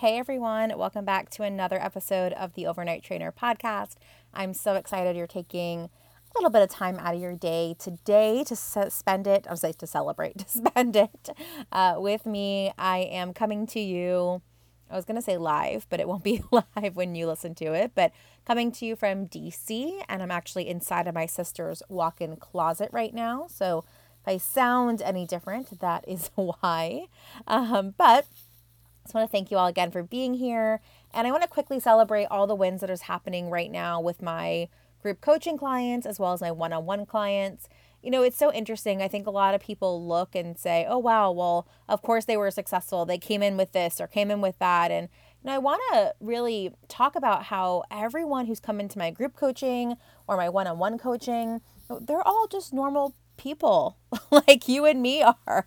Hey everyone, welcome back to another episode of the Overnight Trainer podcast. I'm so excited you're taking a little bit of time out of your day today to spend it, I was like to celebrate, to spend it uh, with me. I am coming to you I was going to say live, but it won't be live when you listen to it. But coming to you from DC, and I'm actually inside of my sister's walk in closet right now. So if I sound any different, that is why. Um, but Just want to thank you all again for being here. And I want to quickly celebrate all the wins that is happening right now with my group coaching clients as well as my one on one clients you know, it's so interesting. I think a lot of people look and say, oh, wow, well, of course they were successful. They came in with this or came in with that. And, know, I want to really talk about how everyone who's come into my group coaching or my one on one coaching, they're all just normal people like you and me are,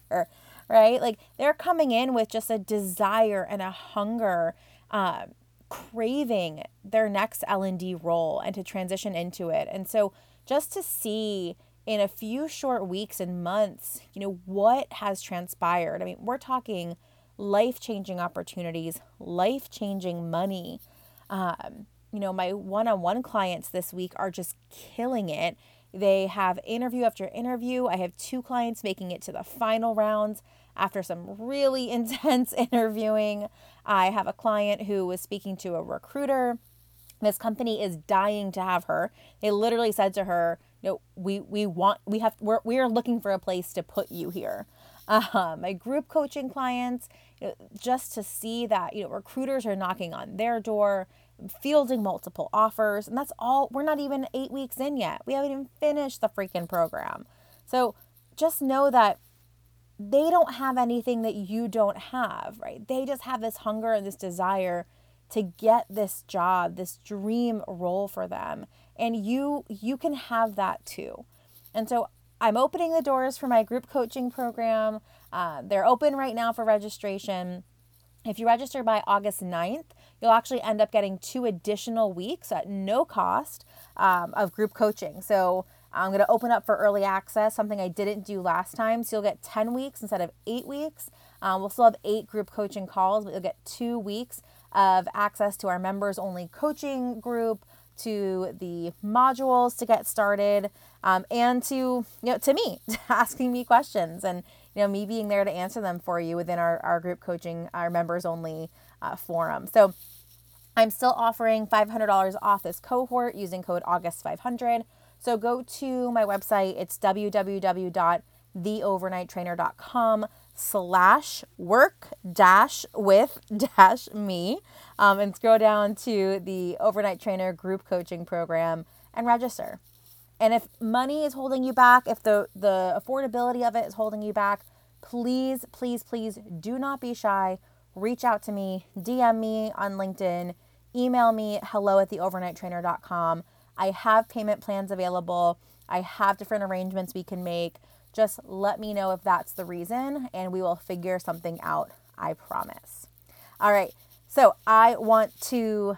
right? Like they're coming in with just a desire and a hunger. Uh, craving their next L&D role and to transition into it. And so just to see in a few short weeks and months, you know, what has transpired. I mean, we're talking life changing opportunities, life changing money. Um, you know, my one on one clients this week are just killing it. They have interview after interview. I have two clients making it to the final rounds after some really intense interviewing. I have a client who was speaking to a recruiter. This company is dying to have her. They literally said to her, know, we we want we have we're we are looking for a place to put you here. Uh, my group coaching clients, you know, just to see that you know recruiters are knocking on their door, fielding multiple offers, and that's all. We're not even eight weeks in yet. We haven't even finished the freaking program. So just know that they don't have anything that you don't have, right? They just have this hunger and this desire to get this job, this dream role for them. And you you can have that too. And so i'm opening the doors for my group coaching program. Uh, they're open right now for registration. If you register by august 9th you'll actually end up getting two additional weeks at no cost um, of group coaching. So i'm going to open up for early access something i didn't do last time. So you'll get 10 weeks instead of 8 weeks. Um, we'll still have eight group coaching calls but you'll get two weeks of access to our members only coaching group to the modules to get started um, and to you know to me asking me questions and you know me being there to answer them for you within our, our group coaching our members only uh, forum. So i'm still offering $500 off this cohort using code august 500 so go to my website. It's www.theovernighttrainer.com slash work dash with dash me. Um, and scroll down to the overnight trainer group coaching program and register. And if money is holding you back if the the affordability of it is holding you back please please please do not be shy. Reach out to me dm me on linkedin email me hello at the overnighttrainer.com i have payment plans available i have different arrangements we can make just let me know if that's the reason and we will figure something out. I promise. All right. So I want to,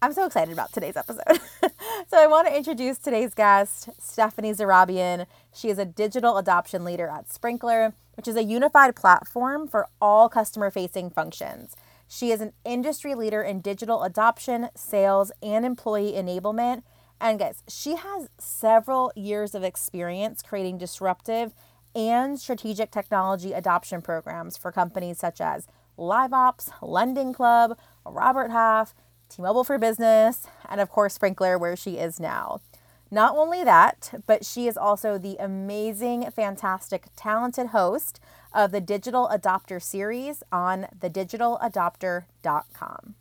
I'm so excited about today's episode. so I want to introduce today's guest, Steffaney Zohrabyan. She is a digital adoption leader at Sprinklr, which is a unified platform for all customer facing functions. She is an industry leader in digital adoption, sales, and employee enablement and guys, she has several years of experience creating disruptive and strategic technology adoption programs for companies such as LiveOps, Lending Club, Robert Half, T Mobile for Business, and of course, Sprinklr, where she is now. Not only that, but she is also the amazing, fantastic, talented host of the Digital Adopter series on thedigitaladopter.com.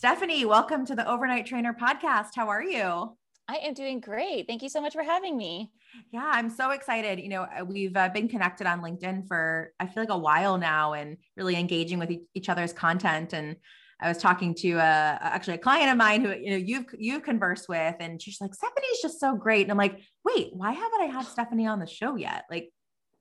Steffaney, welcome to the Overnight Trainer podcast. How are you? I am doing great. Thank you so much for having me. Yeah, I'm so excited. You know, uh, we've uh, been connected on LinkedIn for I feel like a while now and really engaging with each other's content and I was talking to uh, actually a client of mine who you know you've you've conversed with, and she's like, Steffaney's just so great, and I'm like, wait, why haven't I had Steffaney on the show yet? Like,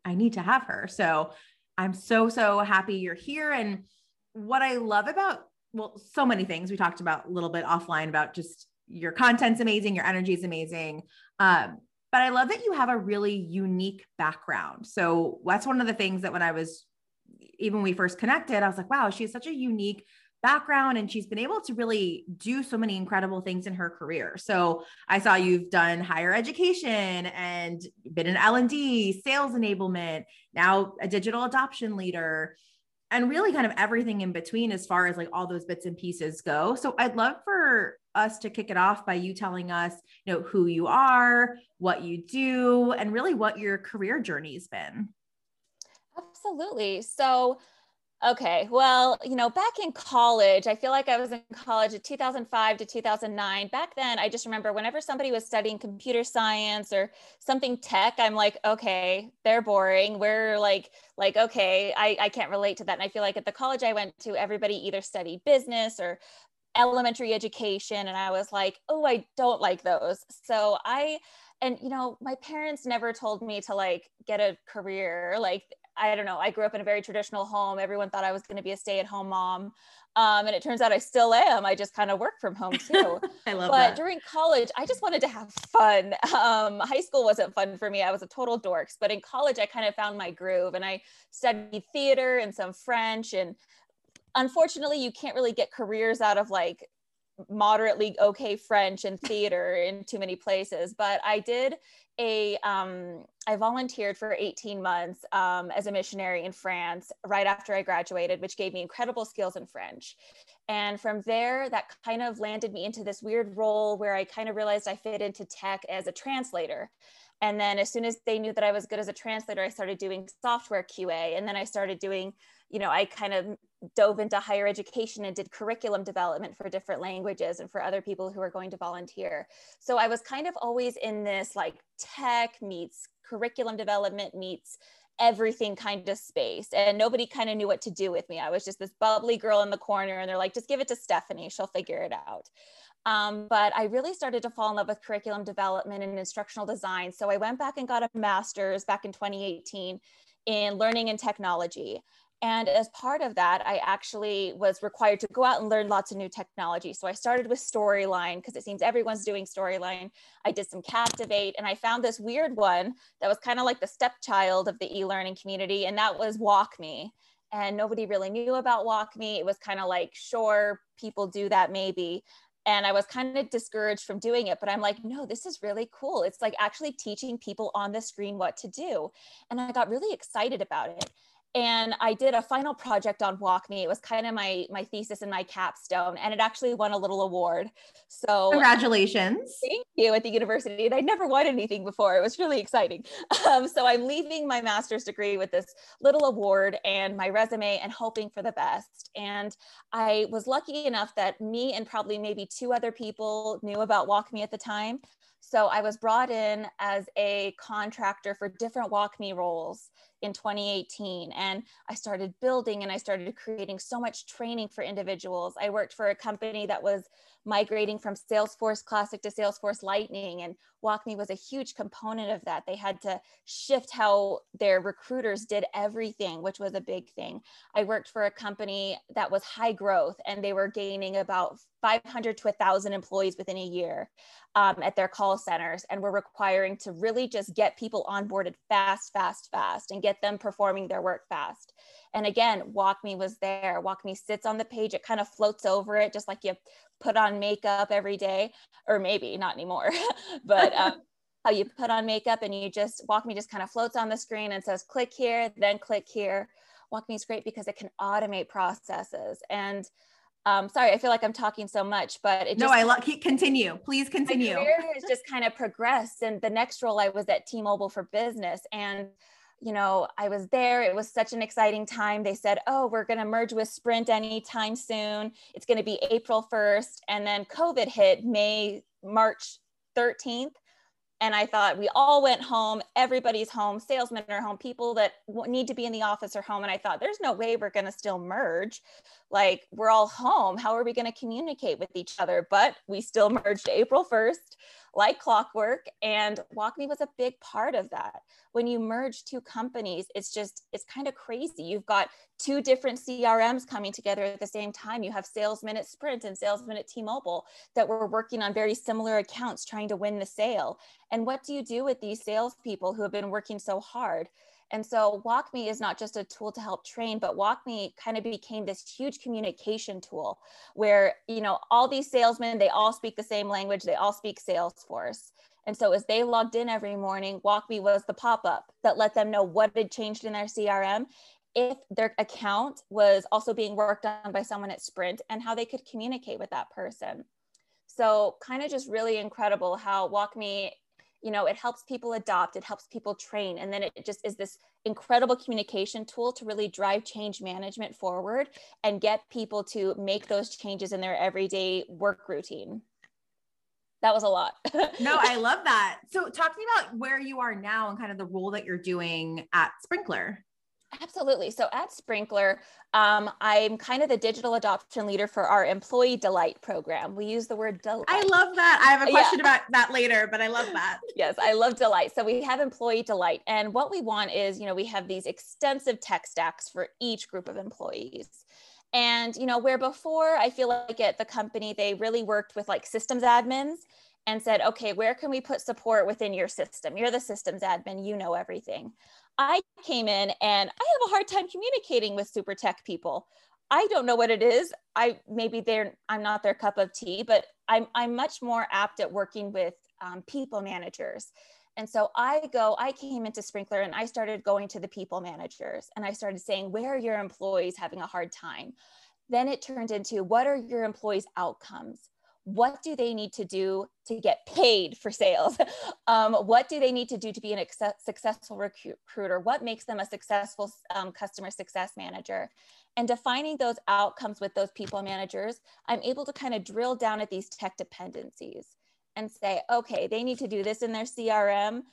I need to have her. So I'm so so happy you're here, and what I love about well, so many things we talked about a little bit offline about just your content's amazing, your energy is amazing. Um, but I love that you have a really unique background. So that's one of the things that when I was even when we first connected, I was like, wow, she has such a unique background and she's been able to really do so many incredible things in her career. So I saw you've done higher education and been an L&D, sales enablement, now a digital adoption leader and really kind of everything in between as far as like all those bits and pieces go. So I'd love for us to kick it off by you telling us, you know, who you are, what you do, and really what your career journey's been. Absolutely. So Okay. Well, you know, back in college, I feel like I was in college in 2005 to 2009. Back then, I just remember whenever somebody was studying computer science or something tech, I'm like, okay, they're boring. We're like, like, okay, I, I can't relate to that. And I feel like at the college I went to, everybody either studied business or elementary education. And I was like, oh, I don't like those. So I, and you know my parents never told me to like get a career like I don't know, I grew up in a very traditional home. Everyone thought I was going to be a stay at home mom. Um, and it turns out I still am. I just kind of work from home too. I love but that. during college, I just wanted to have fun. Um, high school wasn't fun for me. I was a total dorks. But in college, I kind of found my groove and I studied theater and some French. And unfortunately, you can't really get careers out of like moderately okay French and theater in too many places. But I did a um, I volunteered for 18 months um, as a missionary in France right after I graduated, which gave me incredible skills in French. And from there, that kind of landed me into this weird role where I kind of realized I fit into tech as a translator. And then as soon as they knew that I was good as a translator, I started doing software QA. And then I started doing, you know, I kind of dove into higher education and did curriculum development for different languages and for other people who are going to volunteer. So I was kind of always in this like tech meets curriculum development meets everything kind of space and nobody kind of knew what to do with me. I was just this bubbly girl in the corner and they're like just give it to Steffaney she'll figure it out. Um, but i really started to fall in love with curriculum development and instructional design so i went back and got a master's back in 2018 in learning and technology and as part of that, I actually was required to go out and learn lots of new technology. So I started with Storyline because it seems everyone's doing Storyline. I did some Captivate and I found this weird one that was kind of like the stepchild of the e learning community, and that was WalkMe. And nobody really knew about WalkMe. It was kind of like, sure, people do that maybe. And I was kind of discouraged from doing it, but I'm like, no, this is really cool. It's like actually teaching people on the screen what to do. And I got really excited about it and I did a final project on WalkMe. It was kind of my my thesis and my capstone, and it actually won a little award. So congratulations! Thank you at the university. And I'd never won anything before. It was really exciting. Um, so I'm leaving my master's degree with this little award and my resume, and hoping for the best. And I was lucky enough that me and probably maybe two other people knew about WalkMe at the time. So I was brought in as a contractor for different WalkMe roles in 2018 and I started building and I started creating so much training for individuals. I worked for a company that was migrating from Salesforce Classic to Salesforce Lightning and WalkMe was a huge component of that. They had to shift how their recruiters did everything, which was a big thing. I worked for a company that was high growth and they were gaining about 500 to 1,000 employees within a year um, at their call centers and were requiring to really just get people onboarded fast, fast, fast and get them performing their work fast. And again, WalkMe was there. WalkMe sits on the page, it kind of floats over it, just like you put on makeup every day, or maybe not anymore, but um, how you put on makeup and you just WalkMe just kind of floats on the screen and says, click here, then click here. WalkMe is great because it can automate processes. And um, sorry, I feel like I'm talking so much, but it just, no, I love, continue, please continue. My career has just kind of progressed. And the next role I was at T-Mobile for business and you know, I was there. It was such an exciting time. They said, oh, we're going to merge with Sprint anytime soon. It's going to be April 1st. And then COVID hit May, March 13th. And I thought we all went home, everybody's home, salesmen are home, people that need to be in the office are home. And I thought, there's no way we're going to still merge. Like, we're all home. How are we going to communicate with each other? But we still merged April 1st like clockwork and WalkMe was a big part of that. When you merge two companies, it's just, it's kind of crazy. You've got two different CRMs coming together at the same time. You have salesmen at Sprint and salesmen at T-Mobile that were working on very similar accounts trying to win the sale. And what do you do with these salespeople who have been working so hard? And so WalkMe is not just a tool to help train, but WalkMe kind of became this huge communication tool where, you know, all these salesmen, they all speak the same language, they all speak Salesforce. And so as they logged in every morning, WalkMe was the pop-up that let them know what had changed in their CRM, if their account was also being worked on by someone at Sprint and how they could communicate with that person. So kind of just really incredible how WalkMe you know it helps people adopt it helps people train and then it just is this incredible communication tool to really drive change management forward and get people to make those changes in their everyday work routine. That was a lot. No i love that. So talk to me about where you are now and kind of the role that you're doing at Sprinklr Absolutely. So at Sprinklr, um, I'm kind of the digital adoption leader for our employee delight program. We use the word delight. I love that. I have a question yeah. about that later, but I love that. yes, I love delight. So we have employee delight. And what we want is, you know, we have these extensive tech stacks for each group of employees. And, you know, where before I feel like at the company, they really worked with like systems admins and said, okay, where can we put support within your system? You're the systems admin, you know everything. I came in and I have a hard time communicating with super tech people. I don't know what it is. I maybe they're I'm not their cup of tea, but I'm I'm much more apt at working with um, people managers. And so I go, I came into Sprinklr and I started going to the people managers and I started saying, where are your employees having a hard time? Then it turned into what are your employees' outcomes? What do they need to do to get paid for sales? Um, what do they need to do to be an successful recruiter? What makes them a successful um, customer success manager? And defining those outcomes with those people managers, I'm able to kind of drill down at these tech dependencies and say, okay, they need to do this in their CRM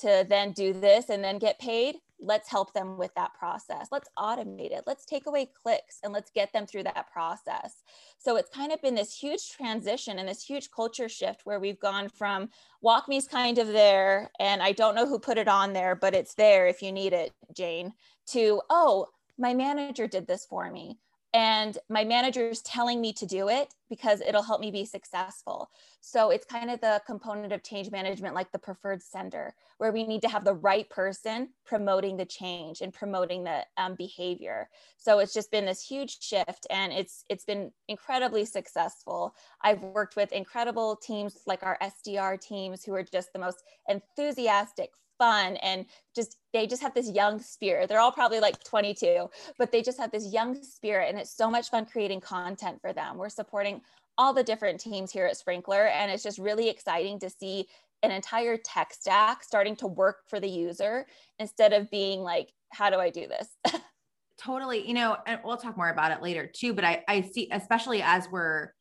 to then do this and then get paid let's help them with that process. Let's automate it. Let's take away clicks and let's get them through that process. So it's kind of been this huge transition and this huge culture shift where we've gone from walk WalkMe's kind of there, and I don't know who put it on there, but it's there if you need it, Jane, to, oh, my manager did this for me and my manager is telling me to do it because it'll help me be successful. So it's kind of the component of change management, like the preferred sender, where we need to have the right person promoting the change and promoting the um, behavior. So it's just been this huge shift, and it's it's been incredibly successful. I've worked with incredible teams like our SDR teams, who are just the most enthusiastic, fun and just they just have this young spirit. They're all probably like 22, but they just have this young spirit and it's so much fun creating content for them. We're supporting all the different teams here at Sprinklr and it's just really exciting to see an entire tech stack starting to work for the user instead of being like how do I do this? totally. You know, and we'll talk more about it later too, but I I see especially as we're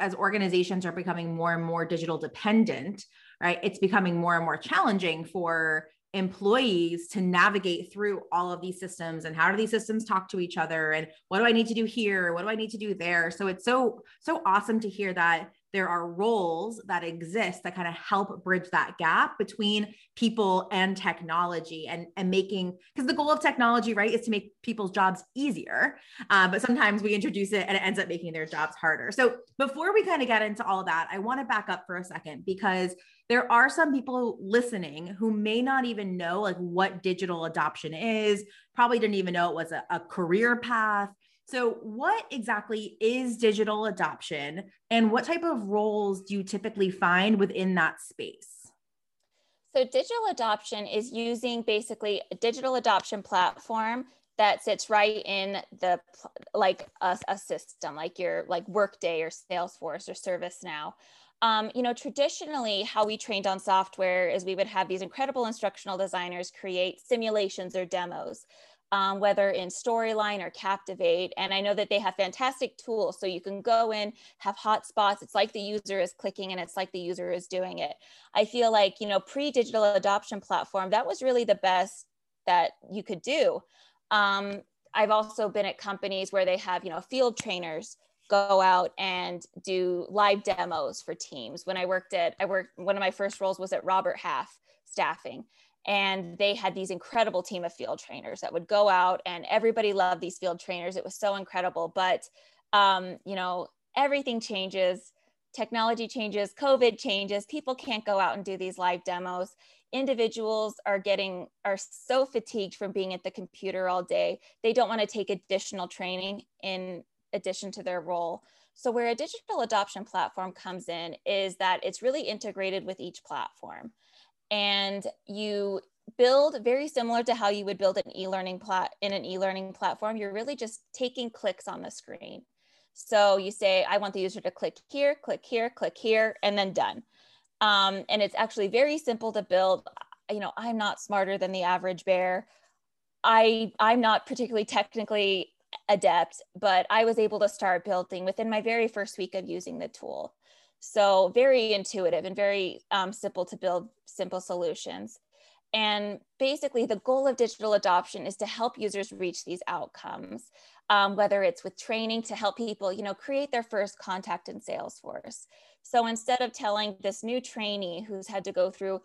as organizations are becoming more and more digital dependent, right? It's becoming more and more challenging for employees to navigate through all of these systems and how do these systems talk to each other and what do I need to do here? What do I need to do there? So it's so, so awesome to hear that there are roles that exist that kind of help bridge that gap between people and technology and, and making because the goal of technology right is to make people's jobs easier uh, but sometimes we introduce it and it ends up making their jobs harder. So before we kind of get into all of that i want to back up for a second because there are some people listening who may not even know like what digital adoption is probably didn't even know it was a, a career path so, what exactly is digital adoption and what type of roles do you typically find within that space? So, digital adoption is using basically a digital adoption platform that sits right in the like a, a system like your like workday or salesforce or servicenow um, you know traditionally how we trained on software is we would have these incredible instructional designers create simulations or demos um, whether in Storyline or Captivate. And I know that they have fantastic tools. So you can go in, have hotspots. It's like the user is clicking and it's like the user is doing it. I feel like, you know, pre digital adoption platform, that was really the best that you could do. Um, I've also been at companies where they have, you know, field trainers go out and do live demos for teams. When I worked at, I worked, one of my first roles was at Robert Half staffing and they had these incredible team of field trainers that would go out and everybody loved these field trainers. It was so incredible but um, you know everything changes. Technology changes covid changes people can't go out and do these live demos. Individuals are getting are so fatigued from being at the computer all day. They don't want to take additional training in addition to their role. So where a digital adoption platform comes in is that it's really integrated with each platform and you build very similar to how you would build an e-learning plat in an e-learning platform you're really just taking clicks on the screen. So you say i want the user to click here click here click here and then done. Um, and it's actually very simple to build. You know i'm not smarter than the average bear. I i'm not particularly technically adept but i was able to start building within my very first week of using the tool so very intuitive and very um, simple to build simple solutions. And basically, the goal of digital adoption is to help users reach these outcomes, um, whether it's with training to help people, you know, create their first contact in Salesforce. So instead of telling this new trainee who's had to go through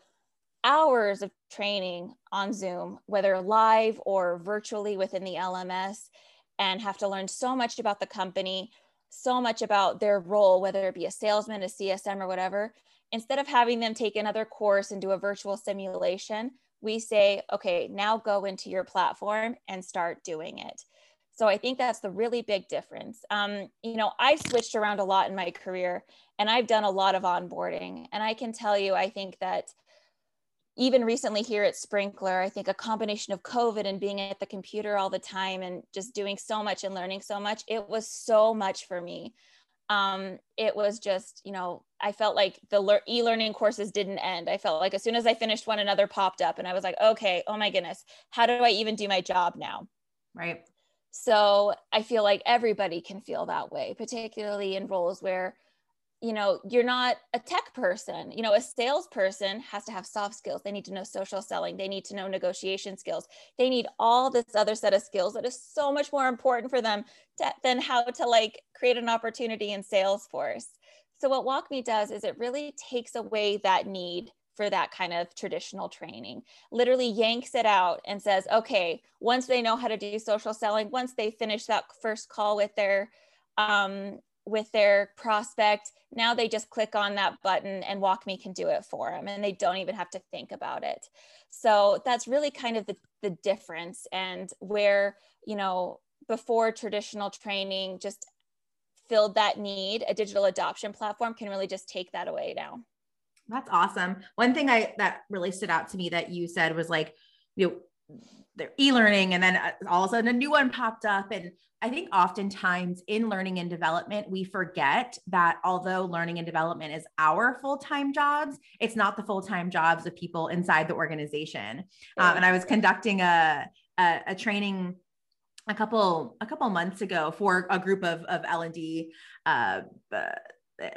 hours of training on Zoom, whether live or virtually within the LMS, and have to learn so much about the company, so much about their role, whether it be a salesman, a CSM, or whatever. Instead of having them take another course and do a virtual simulation, we say, okay, now go into your platform and start doing it. So I think that's the really big difference. Um, you know, I've switched around a lot in my career and I've done a lot of onboarding. And I can tell you, I think that even recently here at Sprinklr, I think a combination of COVID and being at the computer all the time and just doing so much and learning so much, it was so much for me. Um, it was just, you know, I felt like the le- e learning courses didn't end. I felt like as soon as I finished one, another popped up, and I was like, okay, oh my goodness, how do I even do my job now? Right. So I feel like everybody can feel that way, particularly in roles where you know you're not a tech person you know a salesperson has to have soft skills. They need to know social selling. They need to know negotiation skills. They need all this other set of skills that is so much more important for them to, than how to like create an opportunity in salesforce. So what WalkMe does is it really takes away that need for that kind of traditional training literally yanks it out and says okay once they know how to do social selling once they finish that first call with their um, with their prospect. Now they just click on that button and WalkMe can do it for them and they don't even have to think about it. So that's really kind of the, the difference and where you know before traditional training just filled that need a digital adoption platform can really just take that away now. That's awesome. One thing i that really stood out to me that you said was like you know their e-learning and then uh, all of a sudden a new one popped up. And i think oftentimes in learning and development we forget that although learning and development is our full-time jobs it's not the full-time jobs of people inside the organization. Um, and i was conducting a, a, a training a couple a couple months ago for a group of of l&d uh, uh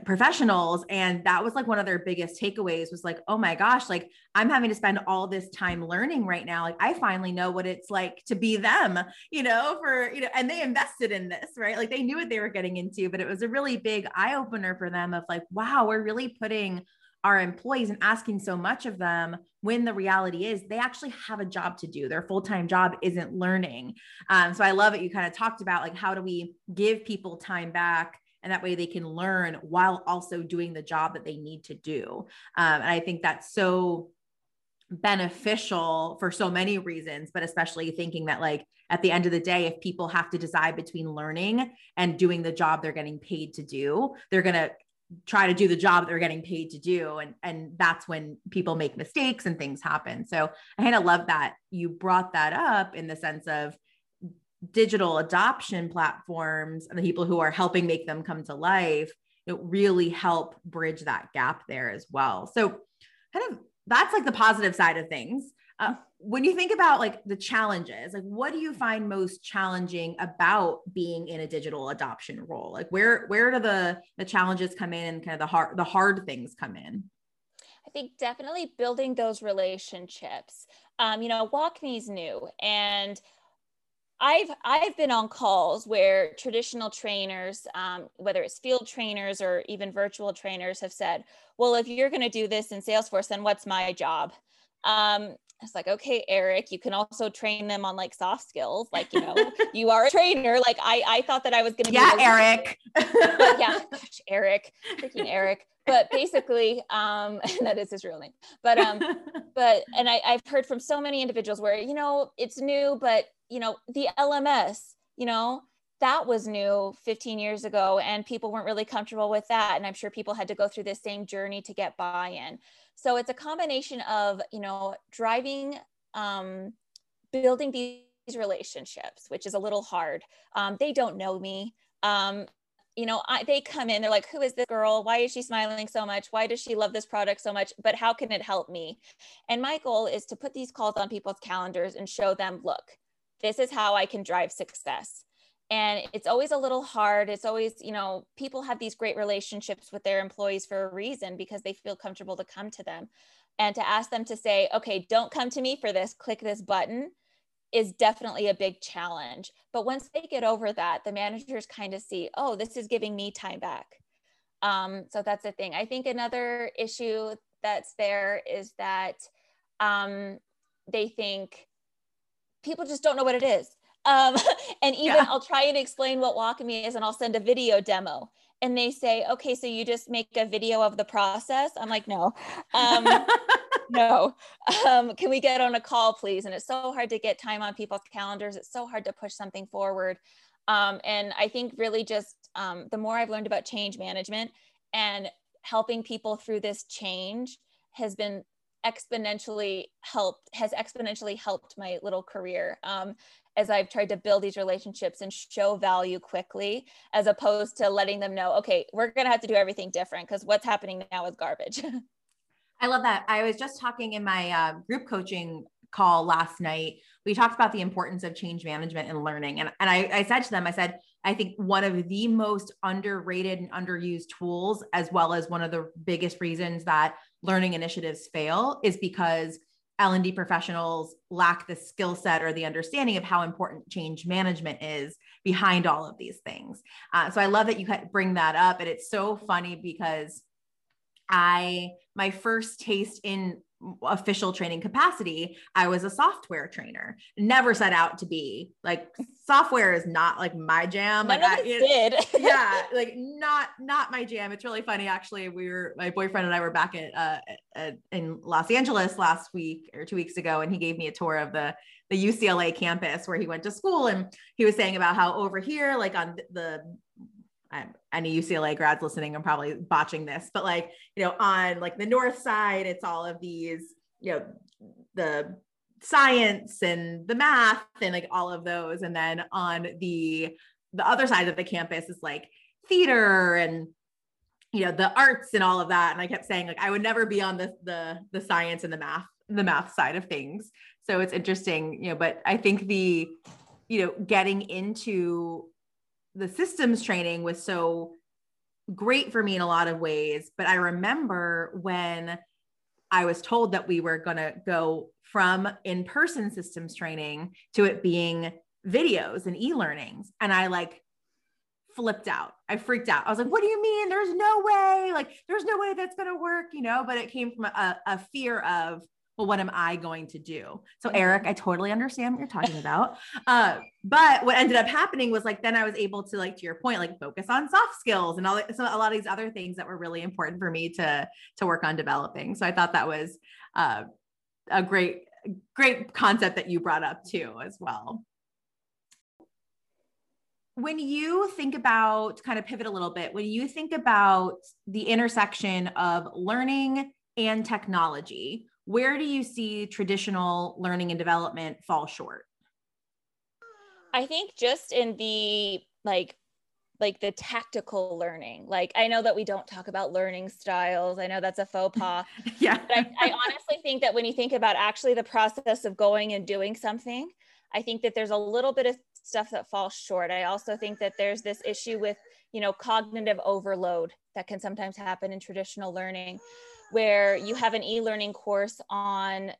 professionals and that was like one of their biggest takeaways was like oh my gosh like i'm having to spend all this time learning right now. Like i finally know what it's like to be them you know for you know and they invested in this right? Like they knew what they were getting into but it was a really big eye opener for them of like wow we're really putting our employees and asking so much of them when the reality is they actually have a job to do. Their full-time job isn't learning. Um, so i love it you kind of talked about like how do we give people time back and that way they can learn while also doing the job that they need to do. Um, and i think that's so beneficial for so many reasons but especially thinking that like at the end of the day if people have to decide between learning and doing the job they're getting paid to do they're going to try to do the job they're getting paid to do. And and that's when people make mistakes and things happen. So i kind of love that you brought that up in the sense of digital adoption platforms and the people who are helping make them come to life it really help bridge that gap there as well. So kind of that's like the positive side of things. Uh, when you think about like the challenges like what do you find most challenging about being in a digital adoption role? Like where where do the the challenges come in and kind of the hard the hard things come in? I think definitely building those relationships. Um, you know, WalkMe's new and I've I've been on calls where traditional trainers, um, whether it's field trainers or even virtual trainers, have said, "Well, if you're going to do this in Salesforce, then what's my job?" Um, it's like, okay, Eric, you can also train them on like soft skills. Like, you know, you are a trainer. Like I, I thought that I was going to be yeah, be. Eric. yeah, gosh, Eric, freaking Eric. But basically, um, that is his real name. But, um, but, and I, I've heard from so many individuals where, you know, it's new, but, you know, the LMS, you know, that was new 15 years ago and people weren't really comfortable with that. And i'm sure people had to go through this same journey to get buy-in. So it's a combination of you know driving um, building these relationships which is a little hard. Um, they don't know me. Um, you know I, they come in they're like who is this girl? Why is she smiling so much? Why does she love this product so much? But how can it help me? And my goal is to put these calls on people's calendars and show them look this is how i can drive success. And it's always a little hard. It's always you know people have these great relationships with their employees for a reason because they feel comfortable to come to them. And to ask them to say okay don't come to me for this. Click this button is definitely a big challenge but once they get over that the managers kind of see oh this is giving me time back um, so that's the thing i think another issue that's there is that um, they think people just don't know what it is um, and even yeah. I'll try and explain what WalkMe is and I'll send a video demo. And they say, okay, so you just make a video of the process. I'm like, no, um, no. Um, can we get on a call, please? And it's so hard to get time on people's calendars. It's so hard to push something forward. Um, and I think really just um, the more I've learned about change management and helping people through this change has been exponentially helped has exponentially helped my little career um, as I've tried to build these relationships and show value quickly, as opposed to letting them know, okay, we're going to have to do everything different because what's happening now is garbage. I love that. I was just talking in my uh, group coaching call last night. We talked about the importance of change management and learning. And, and I, I said to them, I said, I think one of the most underrated and underused tools, as well as one of the biggest reasons that learning initiatives fail, is because L&D professionals lack the skill set or the understanding of how important change management is behind all of these things. Uh, so I love that you bring that up. And it's so funny because I, my first taste in official training capacity, I was a software trainer. Never set out to be like software is not like my jam. None like I did. yeah, like not not my jam. It's really funny actually. We were my boyfriend and I were back at, uh, at in Los Angeles last week or 2 weeks ago and he gave me a tour of the the UCLA campus where he went to school and he was saying about how over here like on the any UCLA grads listening, I'm probably botching this, but like, you know, on like the north side, it's all of these, you know, the science and the math and like all of those. And then on the the other side of the campus is like theater and you know the arts and all of that. And I kept saying like I would never be on the the the science and the math, the math side of things. So it's interesting, you know, but I think the, you know, getting into the systems training was so great for me in a lot of ways. But I remember when I was told that we were going to go from in person systems training to it being videos and e learnings. And I like flipped out. I freaked out. I was like, what do you mean? There's no way. Like, there's no way that's going to work, you know? But it came from a, a fear of, well, what am I going to do? So, mm-hmm. Eric, I totally understand what you're talking about. Uh, but what ended up happening was like, then I was able to, like, to your point, like focus on soft skills and all that. So, a lot of these other things that were really important for me to, to work on developing. So, I thought that was uh, a great, great concept that you brought up too, as well. When you think about kind of pivot a little bit, when you think about the intersection of learning and technology, where do you see traditional learning and development fall short? I think just in the like like the tactical learning. Like I know that we don't talk about learning styles. I know that's a faux pas. yeah. But I, I honestly think that when you think about actually the process of going and doing something, I think that there's a little bit of stuff that falls short. I also think that there's this issue with, you know, cognitive overload that can sometimes happen in traditional learning where you have an e-learning course on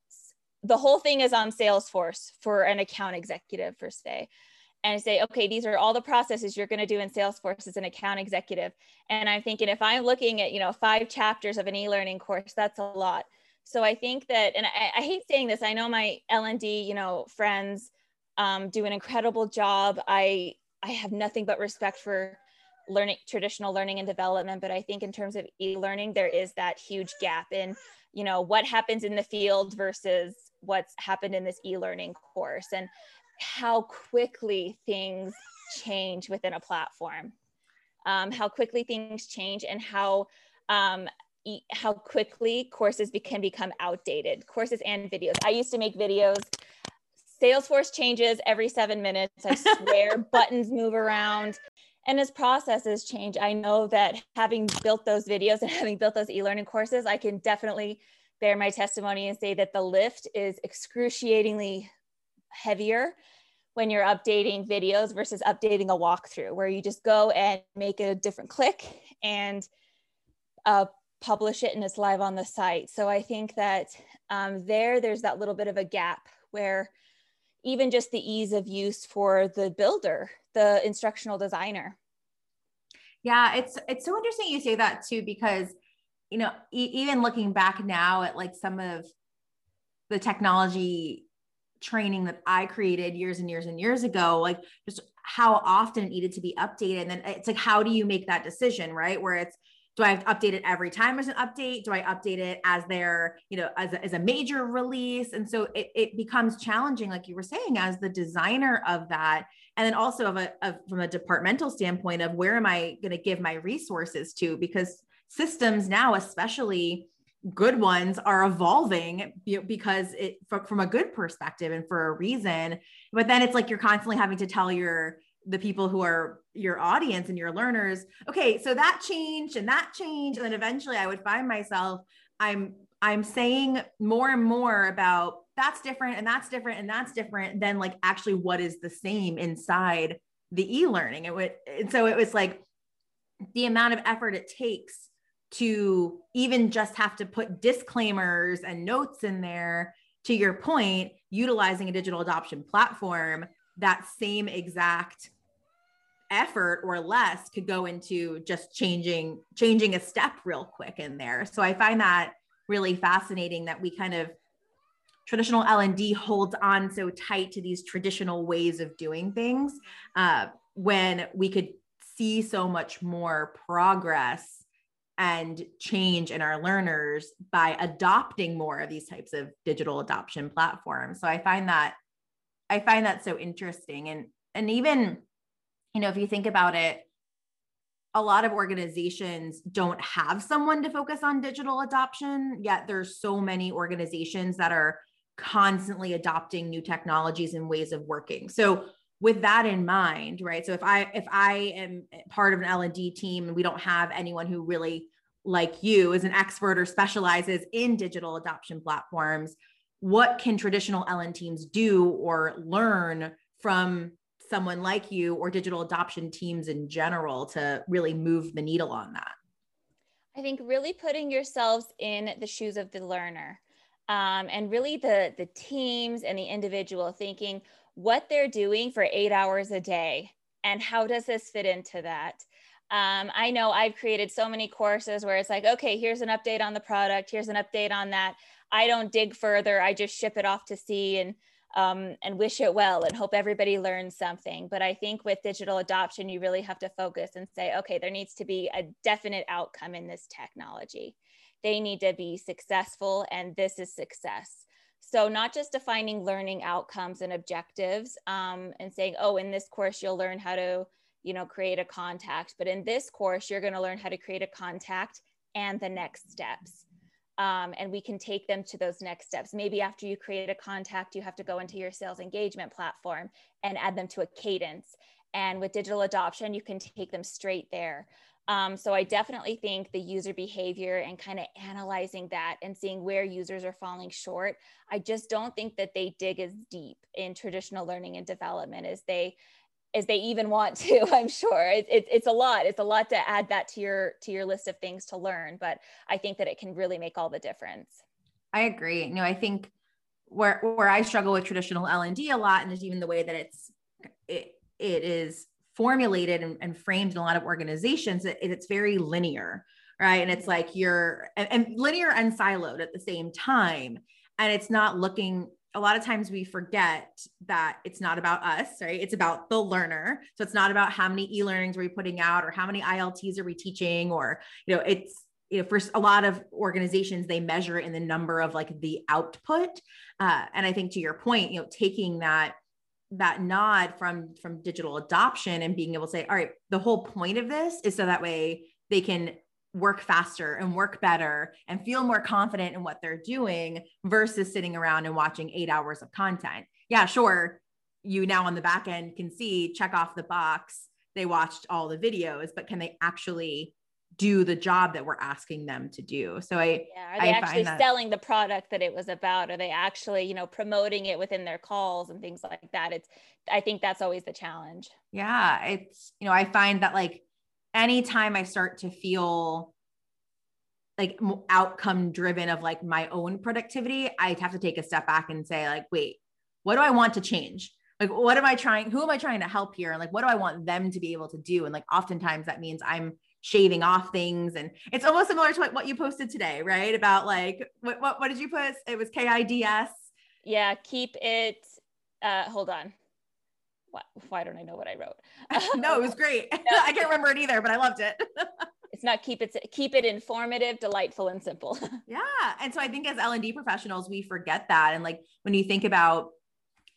the whole thing is on Salesforce for an account executive for say and say, okay, these are all the processes you're going to do in Salesforce as an account executive. And I'm thinking if I'm looking at, you know, five chapters of an e-learning course, that's a lot. So I think that, and I, I hate saying this, I know my L&D, you know, friends um, do an incredible job. I, I have nothing but respect for learning, traditional learning and development. But I think in terms of e-learning, there is that huge gap in, you know, what happens in the field versus what's happened in this e-learning course. And how quickly things change within a platform, um, how quickly things change, and how um, e- how quickly courses be- can become outdated. Courses and videos. I used to make videos. Salesforce changes every seven minutes. I swear, buttons move around. And as processes change, I know that having built those videos and having built those e learning courses, I can definitely bear my testimony and say that the lift is excruciatingly heavier when you're updating videos versus updating a walkthrough where you just go and make a different click and uh, publish it and it's live on the site. So I think that um, there, there's that little bit of a gap where even just the ease of use for the builder, the instructional designer. Yeah, it's it's so interesting you say that too because you know e- even looking back now at like some of the technology training that I created years and years and years ago, like just how often it needed to be updated. And then it's like, how do you make that decision, right? Where it's, do I update it every time there's an update? Do I update it as their, you know, as a, as a major release? And so it, it becomes challenging, like you were saying, as the designer of that. And then also of a, of, from a departmental standpoint of where am I going to give my resources to? Because systems now, especially good ones are evolving because it from a good perspective and for a reason but then it's like you're constantly having to tell your the people who are your audience and your learners okay so that changed and that changed. And then eventually i would find myself i'm i'm saying more and more about that's different and that's different and that's different than like actually what is the same inside the e-learning. It would and so it was like the amount of effort it takes to even just have to put disclaimers and notes in there to your point utilizing a digital adoption platform that same exact effort or less could go into just changing changing a step real quick in there so i find that really fascinating that we kind of traditional l&d holds on so tight to these traditional ways of doing things uh, when we could see so much more progress and change in our learners by adopting more of these types of digital adoption platforms. So I find that I find that so interesting and and even you know if you think about it a lot of organizations don't have someone to focus on digital adoption yet there's so many organizations that are constantly adopting new technologies and ways of working. So with that in mind right so if i if i am part of an l&d team and we don't have anyone who really like you is an expert or specializes in digital adoption platforms what can traditional l&d teams do or learn from someone like you or digital adoption teams in general to really move the needle on that i think really putting yourselves in the shoes of the learner um, and really the the teams and the individual thinking what they're doing for eight hours a day and how does this fit into that um, I know I've created so many courses where it's like, okay, here's an update on the product, here's an update on that. I don't dig further. I just ship it off to sea and um, and wish it well and hope everybody learns something. But I think with digital adoption, you really have to focus and say, okay, there needs to be a definite outcome in this technology. They need to be successful, and this is success. So, not just defining learning outcomes and objectives um, and saying, oh, in this course, you'll learn how to, you know, create a contact. But in this course, you're going to learn how to create a contact and the next steps. Um, and we can take them to those next steps. Maybe after you create a contact, you have to go into your sales engagement platform and add them to a cadence. And with digital adoption, you can take them straight there. Um, so I definitely think the user behavior and kind of analyzing that and seeing where users are falling short. I just don't think that they dig as deep in traditional learning and development as they as they even want to i'm sure. It, it, it's a lot. It's a lot to add that to your to your list of things to learn but i think that it can really make all the difference. I agree. You know i think where where i struggle with traditional l&d a lot and is even the way that it's it, it is formulated and, and framed in a lot of organizations it, it's very linear right? And it's mm-hmm. like you're and, and linear and siloed at the same time. And it's not looking a lot of times we forget that it's not about us, right? It's about the learner. So it's not about how many e-learnings are we putting out or how many ILTs are we teaching or, you know, it's, you know, for a lot of organizations, they measure in the number of like the output. Uh, and I think to your point, you know, taking that that nod from from digital adoption and being able to say all right the whole point of this is so that way they can work faster and work better and feel more confident in what they're doing versus sitting around and watching eight hours of content. Yeah, sure. You now on the back end can see, check off the box. They watched all the videos, but can they actually do the job that we're asking them to do? So I, yeah, are they I actually that- selling the product that it was about? Are they actually, you know, promoting it within their calls and things like that? It's, I think that's always the challenge. Yeah. It's, you know, I find that like anytime I start to feel like outcome driven of like my own productivity, I have to take a step back and say, like, wait, what do I want to change? Like, what am I trying? Who am I trying to help here? And like, what do I want them to be able to do? And like, oftentimes that means I'm shaving off things. And it's almost similar to what you posted today, right? About like, what, what, what did you post? It was KIDS. Yeah. Keep it. Uh, hold on why don't I know what I wrote? no, it was great. I can't remember it either, but I loved it. it's not keep it keep it informative, delightful, and simple. yeah, and so I think as L and D professionals, we forget that, and like when you think about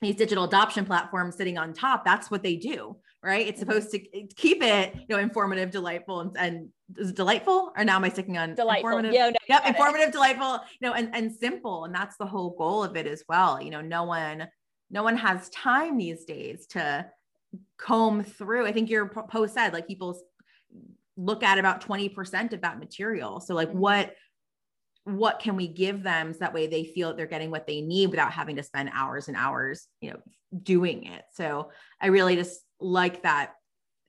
these digital adoption platforms sitting on top, that's what they do, right? It's mm-hmm. supposed to keep it, you know, informative, delightful, and, and is it delightful? Or now am I sticking on delightful? Informative? Yeah, no, yep, informative, it. delightful, you know, and and simple, and that's the whole goal of it as well. You know, no one no one has time these days to comb through. I think your post said like people look at about 20% of that material. So like mm-hmm. what what can we give them so that way they feel that they're getting what they need without having to spend hours and hours, you know, doing it. So I really just like that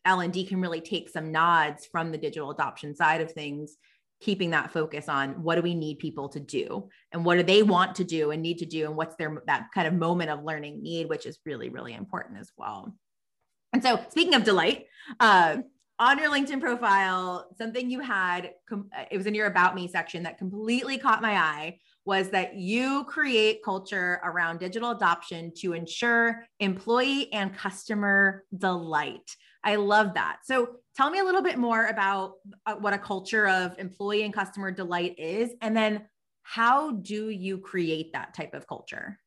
L&D can really take some nods from the digital adoption side of things keeping that focus on what do we need people to do and what do they want to do and need to do and what's their that kind of moment of learning need which is really really important as well and so speaking of delight uh, on your linkedin profile something you had it was in your about me section that completely caught my eye was that you create culture around digital adoption to ensure employee and customer delight I love that. So tell me a little bit more about uh, what a culture of employee and customer delight is. And then how do you create that type of culture?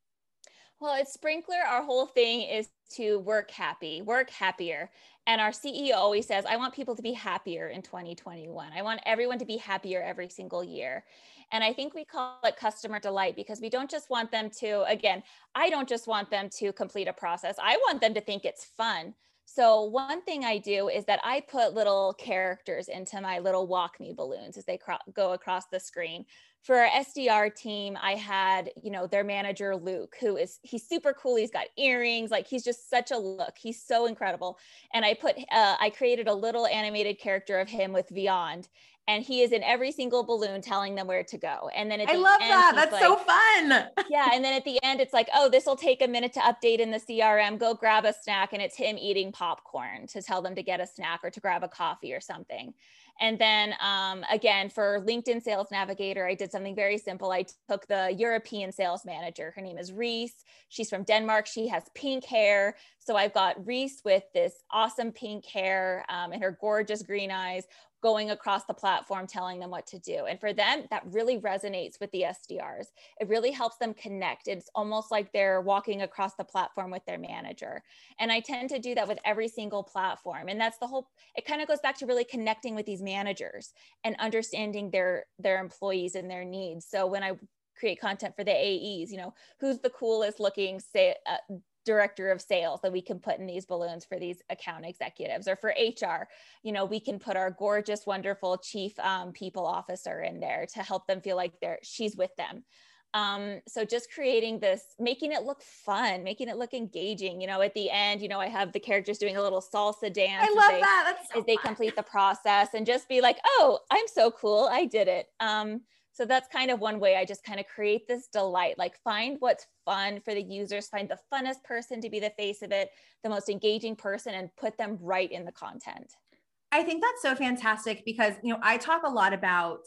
Well, at Sprinklr, our whole thing is to work happy, work happier. And our CEO always says, I want people to be happier in 2021. I want everyone to be happier every single year. And I think we call it customer delight because we don't just want them to, again, I don't just want them to complete a process. I want them to think it's fun. So one thing I do is that I put little characters into my little WalkMe balloons as they cro- go across the screen. For our SDR team, I had, you know, their manager Luke, who is he's super cool. He's got earrings, like he's just such a look. He's so incredible. And I put uh, I created a little animated character of him with Vyond, and he is in every single balloon telling them where to go. And then I love end, that. That's like, so fun. yeah. And then at the end, it's like, oh, this will take a minute to update in the CRM. Go grab a snack. And it's him eating popcorn to tell them to get a snack or to grab a coffee or something. And then um, again, for LinkedIn Sales Navigator, I did something very simple. I took the European sales manager. Her name is Reese. She's from Denmark. She has pink hair. So I've got Reese with this awesome pink hair um, and her gorgeous green eyes going across the platform telling them what to do. And for them, that really resonates with the SDRs. It really helps them connect. It's almost like they're walking across the platform with their manager. And I tend to do that with every single platform. And that's the whole it kind of goes back to really connecting with these managers and understanding their their employees and their needs. So when I create content for the AEs, you know, who's the coolest looking say uh, director of sales that we can put in these balloons for these account executives or for hr you know we can put our gorgeous wonderful chief um, people officer in there to help them feel like they're she's with them. Um, so just creating this making it look fun making it look engaging you know at the end you know i have the characters doing a little salsa dance i love they, that That's so as they complete the process and just be like oh i'm so cool i did it. Um, so that's kind of one way I just kind of create this delight, like find what's fun for the users, find the funnest person to be the face of it, the most engaging person, and put them right in the content. I think that's so fantastic because, you know, I talk a lot about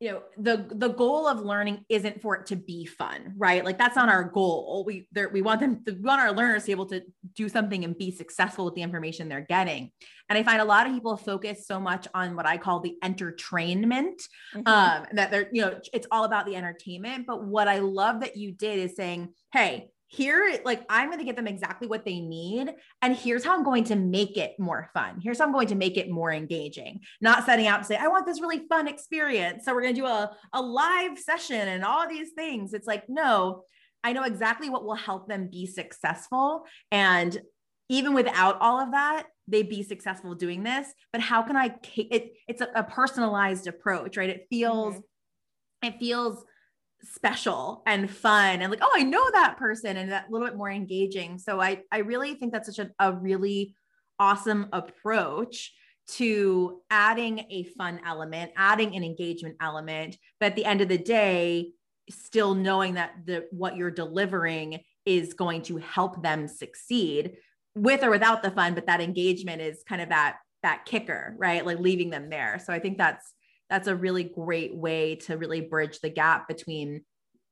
you know the the goal of learning isn't for it to be fun right? Like that's not our goal. We there we want them to, we want our learners to be able to do something and be successful with the information they're getting. And i find a lot of people focus so much on what i call the entertainment mm-hmm. um that they're you know it's all about the entertainment. But what i love that you did is saying hey here like i'm going to get them exactly what they need and here's how i'm going to make it more fun. Here's how i'm going to make it more engaging. Not setting out to say i want this really fun experience so we're going to do a, a live session and all these things. It's like no i know exactly what will help them be successful and even without all of that they be successful doing this but how can i it, it's a, a personalized approach right? It feels mm-hmm. it feels special and fun and like oh i know that person and that little bit more engaging. So i i really think that's such a, a really awesome approach to adding a fun element adding an engagement element but at the end of the day still knowing that the what you're delivering is going to help them succeed with or without the fun but that engagement is kind of that that kicker right? Like leaving them there. So i think that's that's a really great way to really bridge the gap between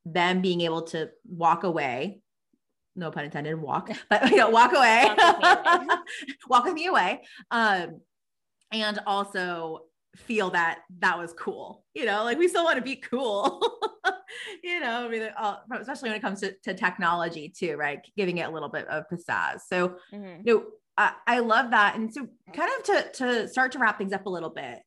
them being able to walk away no pun intended walk but you know walk away. Walk with me away. Um, and also feel that that was cool you know like we still want to be cool. You know I mean, uh, especially when it comes to, to technology too right? Giving it a little bit of pizzazz. So mm-hmm. you know I, I love that. And so kind of to to start to wrap things up a little bit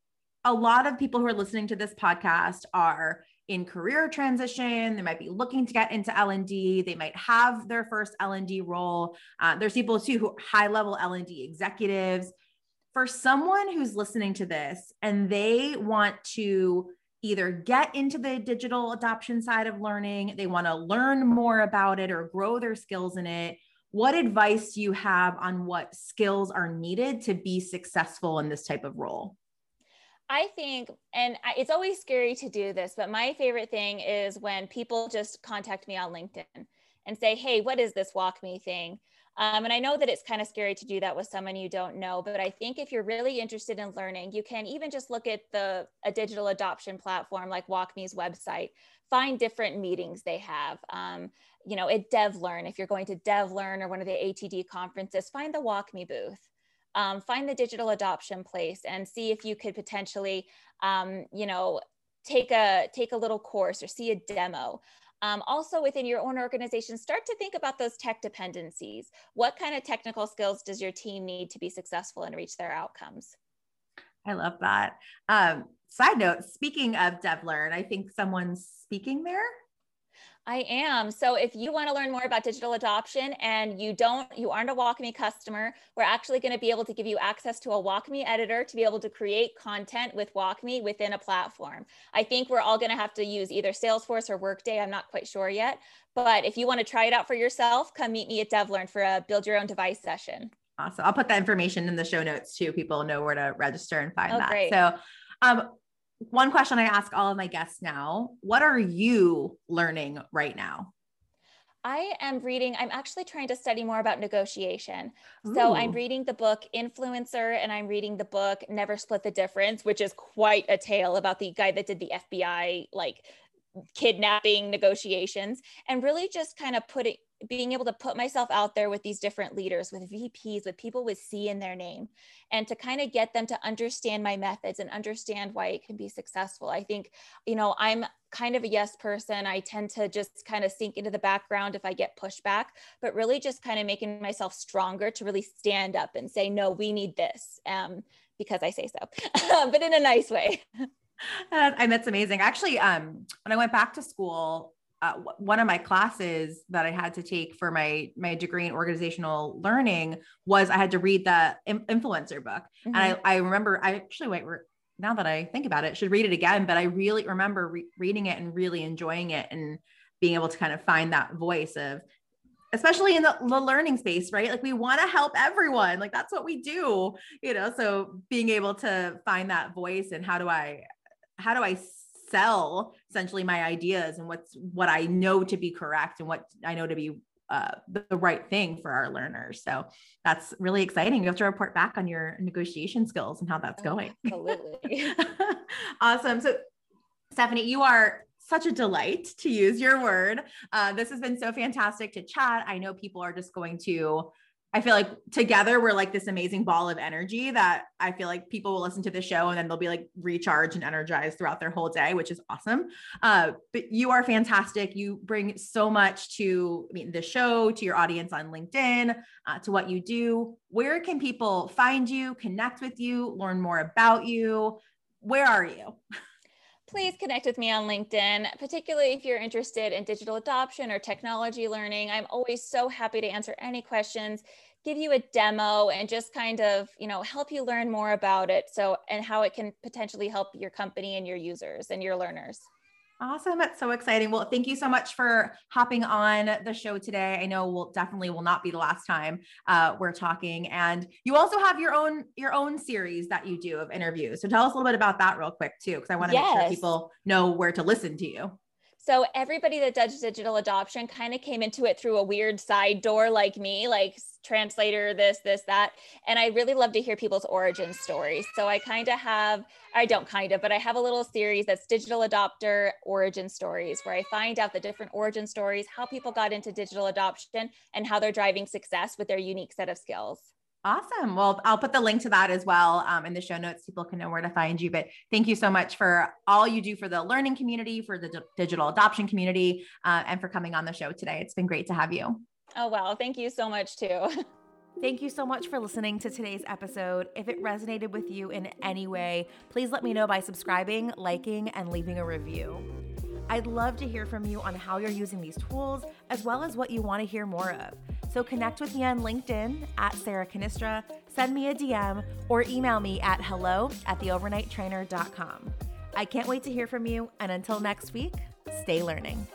a lot of people who are listening to this podcast are in career transition. They might be looking to get into l&d they might have their first l&d role. Uh, there's people too who are high level l&d executives. For someone who's listening to this and they want to either get into the digital adoption side of learning they want to learn more about it or grow their skills in it what advice do you have on what skills are needed to be successful in this type of role I think, and it's always scary to do this, but my favorite thing is when people just contact me on LinkedIn and say, Hey, what is this WalkMe thing? Um, and I know that it's kind of scary to do that with someone you don't know, but I think if you're really interested in learning, you can even just look at the a digital adoption platform like WalkMe's website, find different meetings they have. Um, you know, at DevLearn, if you're going to DevLearn or one of the ATD conferences, find the WalkMe booth um, find the digital adoption place and see if you could potentially, um, you know, take a take a little course or see a demo. Um, also within your own organization, start to think about those tech dependencies. What kind of technical skills does your team need to be successful and reach their outcomes? I love that. Um, side note, speaking of DevLearn, I think someone's speaking there. I am. So if you want to learn more about digital adoption and you don't, you aren't a WalkMe customer, we're actually going to be able to give you access to a WalkMe editor to be able to create content with WalkMe within a platform. I think we're all going to have to use either Salesforce or Workday. I'm not quite sure yet. But if you want to try it out for yourself, come meet me at DevLearn for a build your own device session. Awesome. I'll put that information in the show notes too. People know where to register and find oh, that. Great. So um, one question I ask all of my guests now what are you learning right now? I am reading, I'm actually trying to study more about negotiation. Ooh. So I'm reading the book Influencer and I'm reading the book Never Split the Difference, which is quite a tale about the guy that did the FBI like kidnapping negotiations and really just kind of putting being able to put myself out there with these different leaders, with VPs, with people with C in their name, and to kind of get them to understand my methods and understand why it can be successful. I think, you know, I'm kind of a yes person. I tend to just kind of sink into the background if I get pushback, but really just kind of making myself stronger to really stand up and say, no, we need this um, because I say so, but in a nice way. and that's amazing. Actually, um, when I went back to school, uh, one of my classes that I had to take for my my degree in organizational learning was I had to read the influencer book, mm-hmm. and I, mm-hmm. I remember I actually wait now that I think about it should read it again, but I really remember re- reading it and really enjoying it and being able to kind of find that voice of especially in the, the learning space right like we want to help everyone like that's what we do you know so being able to find that voice and how do i how do i sell essentially my ideas and what's what I know to be correct and what I know to be uh, the right thing for our learners. So that's really exciting. You have to report back on your negotiation skills and how that's oh, going. Absolutely. awesome. So, Steffaney, you are such a delight to use your word. Uh, this has been so fantastic to chat. I know people are just going to I feel like together we're like this amazing ball of energy that I feel like people will listen to the show and then they'll be like recharged and energized throughout their whole day, which is awesome. Uh, but you are fantastic. You bring so much to I mean the show, to your audience on LinkedIn, uh, to what you do. Where can people find you, connect with you, learn more about you? Where are you? please connect with me on LinkedIn, particularly if you're interested in digital adoption or technology learning. I'm always so happy to answer any questions, give you a demo and just kind of, you know, help you learn more about it. So, and how it can potentially help your company and your users and your learners. Awesome. That's so exciting. Well, thank you so much for hopping on the show today. I know we'll definitely will not be the last time uh, we're talking. And you also have your own your own series that you do of interviews. So tell us a little bit about that real quick too, because I want to yes. make sure people know where to listen to you. So everybody that does digital adoption kind of came into it through a weird side door like me, like translator, this, this, that. And I really love to hear people's origin stories. So I kind of have, I don't kind of, but I have a little series that's digital adopter origin stories where I find out the different origin stories, how people got into digital adoption and how they're driving success with their unique set of skills. Awesome. Well, I'll put the link to that as well um, in the show notes. People can know where to find you. But thank you so much for all you do for the learning community, for the d- digital adoption community, uh, and for coming on the show today. It's been great to have you. Oh, wow. Thank you so much, too. Thank you so much for listening to today's episode. If it resonated with you in any way, please let me know by subscribing, liking, and leaving a review. I'd love to hear from you on how you're using these tools, as well as what you want to hear more of. So connect with me on LinkedIn at Sarah Cannistra, send me a DM, or email me at hello at theovernighttrainer.com. I can't wait to hear from you, and until next week, stay learning.